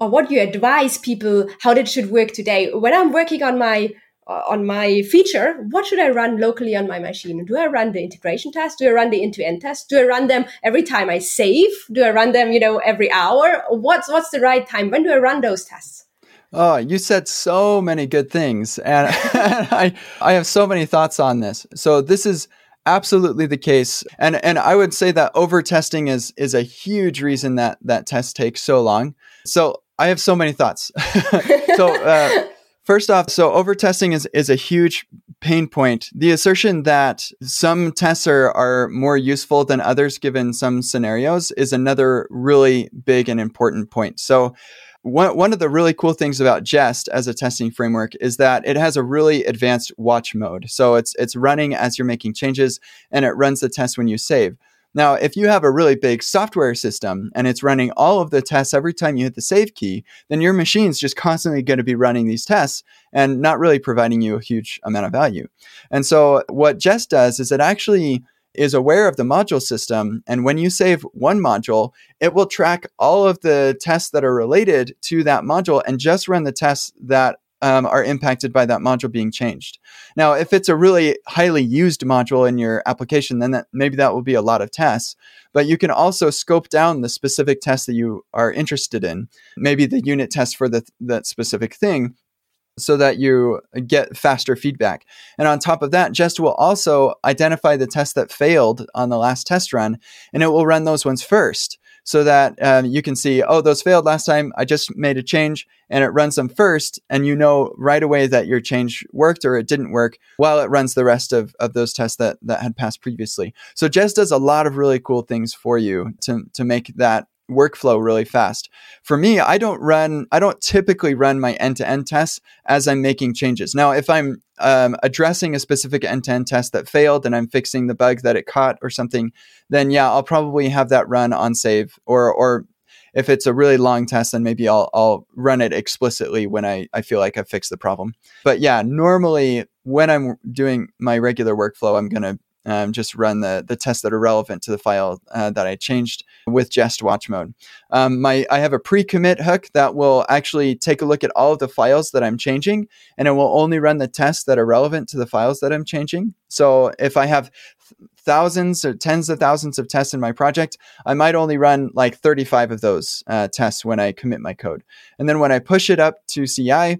or what do you advise people how that should work today? When I'm working on my on my feature, what should I run locally on my machine? Do I run the integration test? Do I run the end-to-end test? Do I run them every time I save? Do I run them, you know, every hour? What's what's the right time? When do I run those tests? Oh, you said so many good things, and I I have so many thoughts on this. So this is absolutely the case, and and I would say that over testing is is a huge reason that that test takes so long. So I have so many thoughts. so. Uh, First off, so over testing is, is a huge pain point. The assertion that some tests are, are more useful than others given some scenarios is another really big and important point. So one, one of the really cool things about Jest as a testing framework is that it has a really advanced watch mode. So it's it's running as you're making changes and it runs the test when you save. Now, if you have a really big software system and it's running all of the tests every time you hit the save key, then your machine's just constantly going to be running these tests and not really providing you a huge amount of value. And so, what Jest does is it actually is aware of the module system. And when you save one module, it will track all of the tests that are related to that module and just run the tests that um, are impacted by that module being changed. Now, if it's a really highly used module in your application, then that, maybe that will be a lot of tests. But you can also scope down the specific test that you are interested in, maybe the unit test for the, that specific thing, so that you get faster feedback. And on top of that, Jest will also identify the tests that failed on the last test run, and it will run those ones first so that um, you can see, oh, those failed last time. I just made a change and it runs them first. And you know right away that your change worked or it didn't work while it runs the rest of, of those tests that, that had passed previously. So Jest does a lot of really cool things for you to, to make that workflow really fast. For me, I don't run, I don't typically run my end to end tests as I'm making changes. Now, if I'm um, addressing a specific end to end test that failed and I'm fixing the bug that it caught or something, then yeah, I'll probably have that run on save or, or if it's a really long test, then maybe I'll, I'll run it explicitly when I, I feel like I've fixed the problem. But yeah, normally when I'm doing my regular workflow, I'm going to um, just run the, the tests that are relevant to the file uh, that I changed with Jest watch mode. Um, my I have a pre-commit hook that will actually take a look at all of the files that I'm changing, and it will only run the tests that are relevant to the files that I'm changing. So if I have thousands or tens of thousands of tests in my project, I might only run like 35 of those uh, tests when I commit my code. And then when I push it up to CI,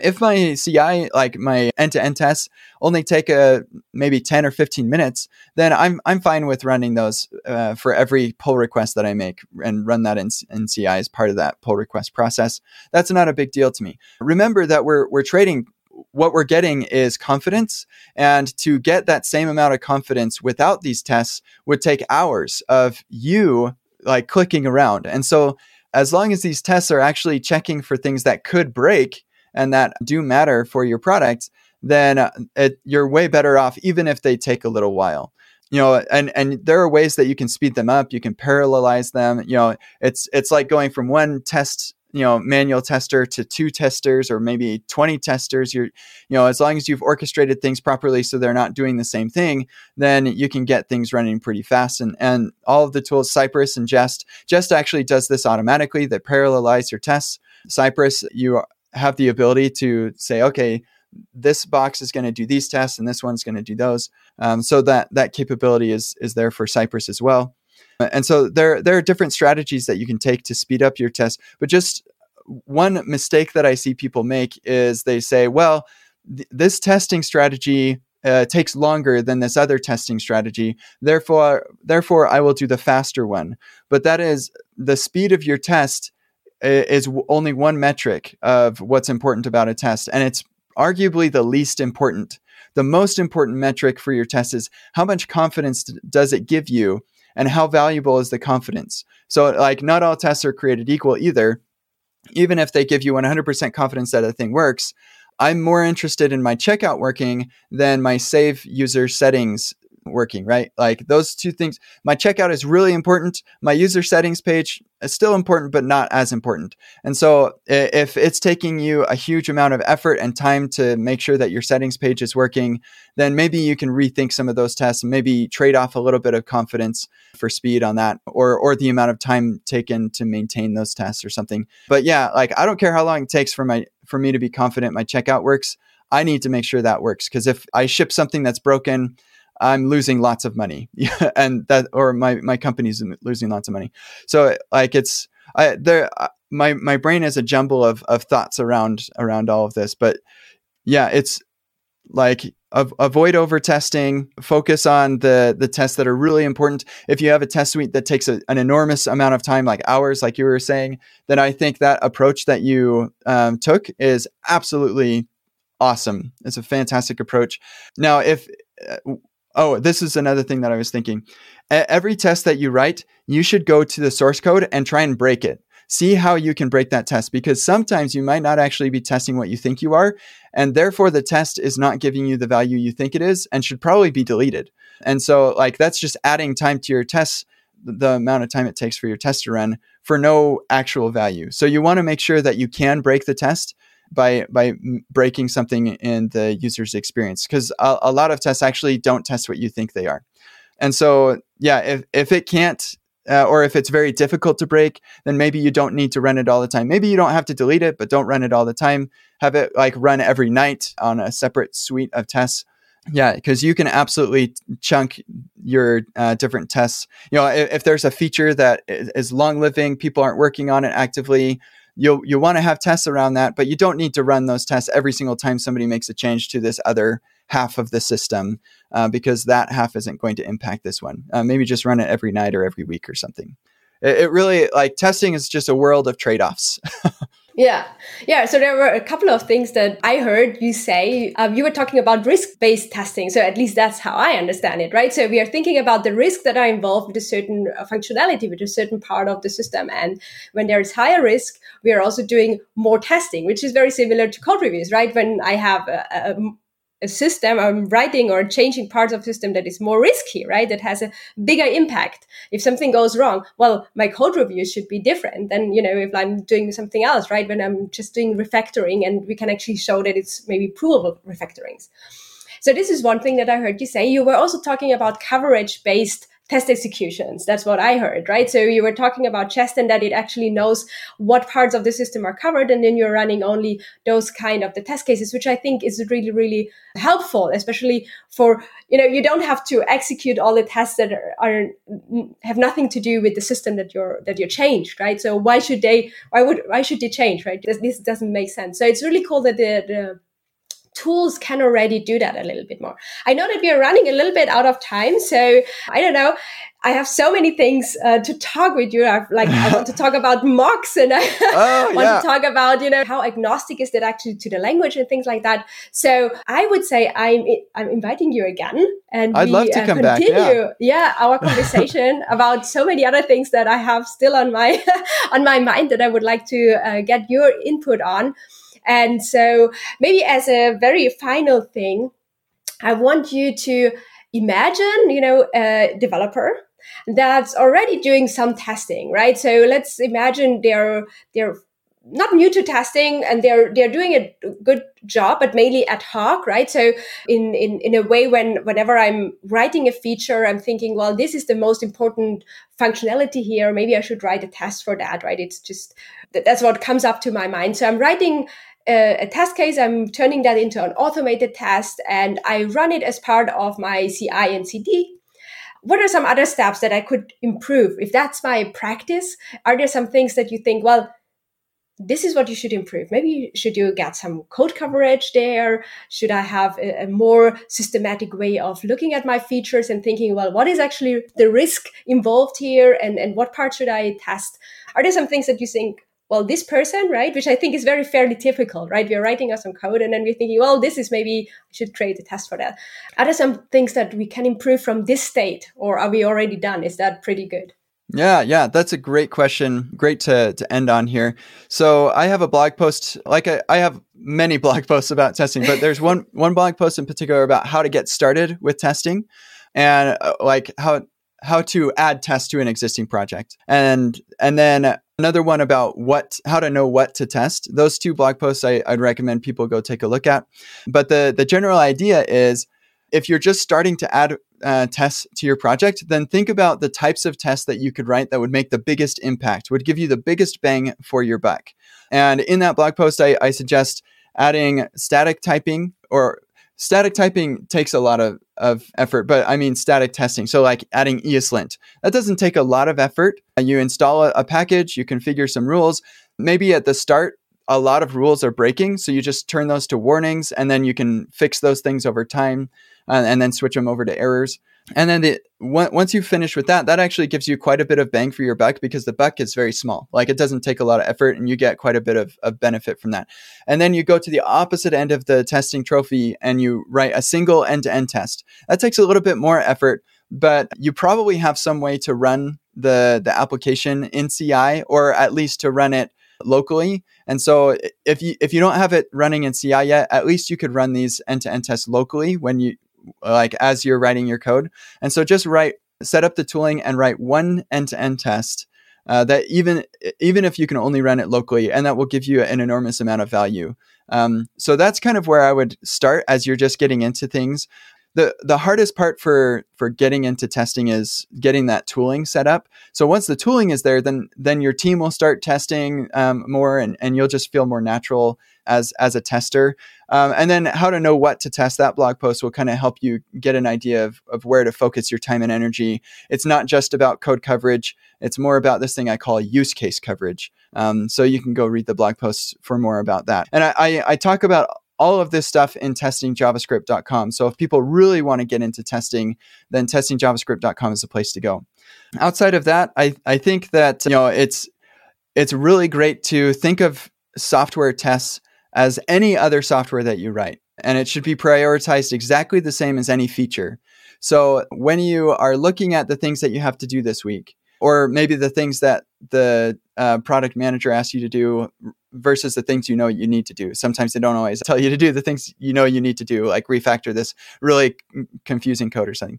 if my CI, like my end-to-end tests, only take a maybe 10 or 15 minutes, then I'm I'm fine with running those uh, for every pull request that I make and run that in, in CI as part of that pull request process. That's not a big deal to me. Remember that we're we're trading what we're getting is confidence. And to get that same amount of confidence without these tests would take hours of you like clicking around. And so as long as these tests are actually checking for things that could break, and that do matter for your product, then uh, it, you're way better off, even if they take a little while. You know, and and there are ways that you can speed them up. You can parallelize them. You know, it's it's like going from one test you know manual tester to two testers or maybe 20 testers you're you know as long as you've orchestrated things properly so they're not doing the same thing then you can get things running pretty fast and and all of the tools cypress and jest jest actually does this automatically they parallelize your tests cypress you have the ability to say, okay, this box is going to do these tests and this one's going to do those. Um, so that that capability is is there for Cypress as well. And so there there are different strategies that you can take to speed up your test. But just one mistake that I see people make is they say, well, th- this testing strategy uh, takes longer than this other testing strategy. Therefore, therefore, I will do the faster one. But that is the speed of your test is only one metric of what's important about a test, and it's arguably the least important. The most important metric for your test is how much confidence does it give you, and how valuable is the confidence. So, like, not all tests are created equal either. Even if they give you 100% confidence that a thing works, I'm more interested in my checkout working than my save user settings working, right? Like those two things. My checkout is really important. My user settings page is still important, but not as important. And so if it's taking you a huge amount of effort and time to make sure that your settings page is working, then maybe you can rethink some of those tests and maybe trade off a little bit of confidence for speed on that or or the amount of time taken to maintain those tests or something. But yeah, like I don't care how long it takes for my for me to be confident my checkout works. I need to make sure that works because if I ship something that's broken I'm losing lots of money, and that or my my company's losing lots of money. So like it's I there uh, my my brain is a jumble of of thoughts around around all of this, but yeah, it's like av- avoid over testing focus on the the tests that are really important. If you have a test suite that takes a, an enormous amount of time like hours like you were saying then i think that approach that you um, took is absolutely awesome. It's a fantastic approach. Now if uh, Oh, this is another thing that I was thinking. Every test that you write, you should go to the source code and try and break it. see how you can break that test because sometimes you might not actually be testing what you think you are. And therefore, the test is not giving you the value you think it is and should probably be deleted. And so, like, that's just adding time to your tests, the amount of time it takes for your test to run for no actual value. So, you want to make sure that you can break the test by by breaking something in the user's experience because a, a, lot of tests actually don't test what you think they are and so yeah if, if it can't uh, or if it's very difficult to break, then maybe you don't need to run it all the time. Maybe you don't have to delete it, but don't run it all the time. Have it like run every night on a separate suite of tests. Yeah, because you can absolutely chunk your uh, different tests. You know, if, if, there's a feature that is long living, people aren't working on it actively, you'll you want to have tests around that, but you don't need to run those tests every single time somebody makes a change to this other half of the system uh, because that half isn't going to impact this one. Uh, maybe just run it every night or every week or something. It, it really like testing is just a world of trade offs. Yeah, yeah. So there were a couple of things that I heard you say. Um, you were talking about risk-based testing. So at least that's how I understand it, right? So we are thinking about the risks that are involved with a certain uh, functionality, with a certain part of the system. And when there is higher risk, we are also doing more testing, which is very similar to code reviews, right? When I have a, a a system I'm writing or changing parts of system that is more risky, right? That has a bigger impact. If something goes wrong, well, my code reviews should be different than, you know, if I'm doing something else, right? When I'm just doing refactoring and we can actually show that it's maybe provable refactorings. So this is one thing that I heard you say. You were also talking about coverage based test executions. That's what I heard, right? So you were talking about Jest and that it actually knows what parts of the system are covered. And then you're running only those kind of the test cases, which I think is really, really helpful, especially for, you know, you don't have to execute all the tests that are, are mm, have nothing to do with the system that you're, that you changed, right? So why should they, why would, why should they change, right? This, this doesn't make sense. So it's really cool that the, the tools can already do that a little bit more. I know that we are running a little bit out of time, so I don't know. I have so many things uh, to talk with you. I've, like I want to talk about mocks, and I oh, want yeah. to talk about you know how agnostic is that actually to the language and things like that. So I would say I'm I'm inviting you again, and I'd we, love to uh, come continue, back. Yeah. yeah, our conversation about so many other things that I have still on my on my mind that I would like to uh, get your input on. And so, maybe as a very final thing, I want you to imagine, you know, a developer that's already doing some testing, right? So let's imagine they're they're not new to testing and they're they're doing a good job but mainly ad hoc right? So in in in a way when whenever i'm writing a feature i'm thinking well this is the most important functionality here. Maybe i should write a test for that right? It's just that's what comes up to my mind. So i'm writing a, test case, I'm turning that into an automated test and I run it as part of my CI and CD. What are some other steps that I could improve? If that's my practice, are there some things that you think, well, this is what you should improve. Maybe should you get some code coverage there? Should I have a, a, more systematic way of looking at my features and thinking, well, what is actually the risk involved here and, and what part should I test? Are there some things that you think, well, this person, right, which I think is very fairly typical, right? We're writing out some code and then we're thinking, well, this is maybe I should create a test for that. Are there some things that we can improve from this state or are we already done? Is that pretty good? Yeah, yeah, that's a great question. Great to, to end on here. So I have a blog post, like I, I have many blog posts about testing, but there's one one blog post in particular about how to get started with testing and uh, like how how to add tests to an existing project. And and then another one about what how to know what to test. Those two blog posts I, would recommend people go take a look at. But the the general idea is if you're just starting to add uh, tests to your project then think about the types of tests that you could write that would make the biggest impact would give you the biggest bang for your buck. And in that blog post i, I suggest adding static typing or static typing takes a lot of, of effort, but I mean static testing. So like adding ESLint, that doesn't take a lot of effort. You install a, a package, you configure some rules. Maybe at the start, a lot of rules are breaking. So you just turn those to warnings and then you can fix those things over time uh, and then switch them over to errors. And then the, once you finish with that, that actually gives you quite a bit of bang for your buck because the buck is very small. Like it doesn't take a lot of effort and you get quite a bit of, of benefit from that. And then you go to the opposite end of the testing trophy and you write a single end to end test. That takes a little bit more effort, but you probably have some way to run the the application in CI or at least to run it locally. And so if you if you don't have it running in CI yet, at least you could run these end-to-end tests locally when you like as you're writing your code. And so just write set up the tooling and write one end-to-end test uh, that even even if you can only run it locally, and that will give you an enormous amount of value. Um, so that's kind of where I would start as you're just getting into things the the hardest part for for getting into testing is getting that tooling set up. So once the tooling is there, then then your team will start testing um, more, and and you'll just feel more natural as as a tester. Um, and then how to know what to test. That blog post will kind of help you get an idea of of where to focus your time and energy. It's not just about code coverage. It's more about this thing I call use case coverage. Um, so you can go read the blog post for more about that. And I, I, I talk about all of this stuff in testingjavascript.com. So if people really want to get into testing, then testingjavascript.com is the place to go. Outside of that, I, I think that you know it's it's really great to think of software tests as any other software that you write. And it should be prioritized exactly the same as any feature. So when you are looking at the things that you have to do this week, or maybe the things that the uh, product manager asks you to do versus the things you know you need to do. Sometimes they don't always tell you to do the things you know you need to do, like refactor this really confusing code or something.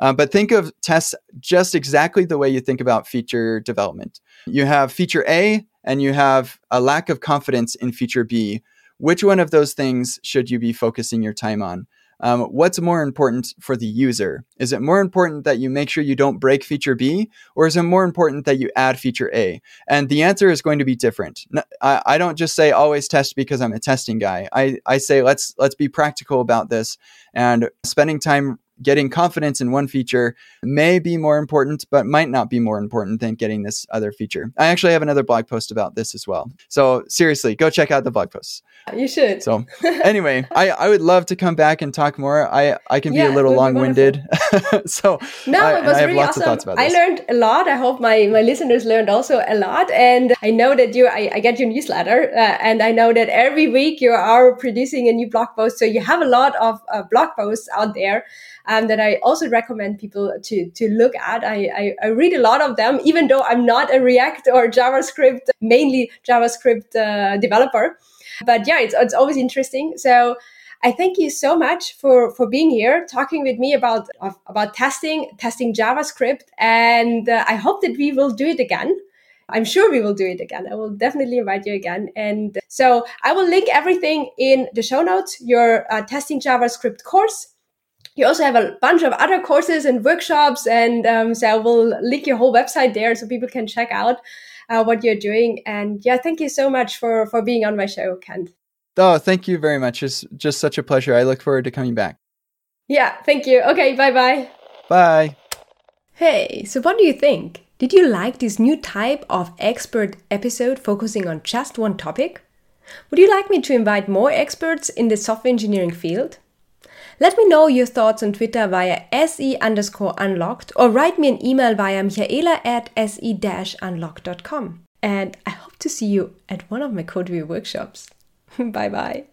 Uh, but think of tests just exactly the way you think about feature development. You have feature A and you have a lack of confidence in feature B. Which one of those things should you be focusing your time on? Um, what's more important for the user? Is it more important that you make sure you don't break feature B, or is it more important that you add feature A? And the answer is going to be different. I, I don't just say always test because I'm a testing guy. I, I say let's let's be practical about this and spending time getting confidence in one feature may be more important, but might not be more important than getting this other feature. I actually have another blog post about this as well. So seriously, go check out the blog posts. You should. So anyway, I, I would love to come back and talk more. I, I can be yeah, a little long winded. so no, I, it was really awesome. I learned a lot. I hope my, my listeners learned also a lot. And I know that you, I, I get your newsletter uh, and I know that every week you are producing a new blog post. So you have a lot of uh, blog posts out there um, that I also recommend people to to look at. I, I, I read a lot of them, even though I'm not a React or JavaScript, mainly JavaScript uh, developer. But yeah, it's it's always interesting. So. I thank you so much for for being here, talking with me about about testing, testing JavaScript, and uh, I hope that we will do it again. I'm sure we will do it again. I will definitely invite you again. And so I will link everything in the show notes, your uh, testing JavaScript course, you also have a bunch of other courses and workshops and um, so i will link your whole website there so people can check out uh, what you're doing. And yeah thank you so much for for being on my show kent. Oh thank you very much. It's just such a pleasure. I look forward to coming back. Yeah thank you. Okay bye bye bye. Hey so what do you think? Did you like this new type of expert episode focusing on just one topic? Would you like me to invite more experts in the software engineering field let me know your thoughts on Twitter via se underscore unlocked or write me an email via michaela at se-unlocked.com. And I hope to see you at one of my code review workshops. bye bye.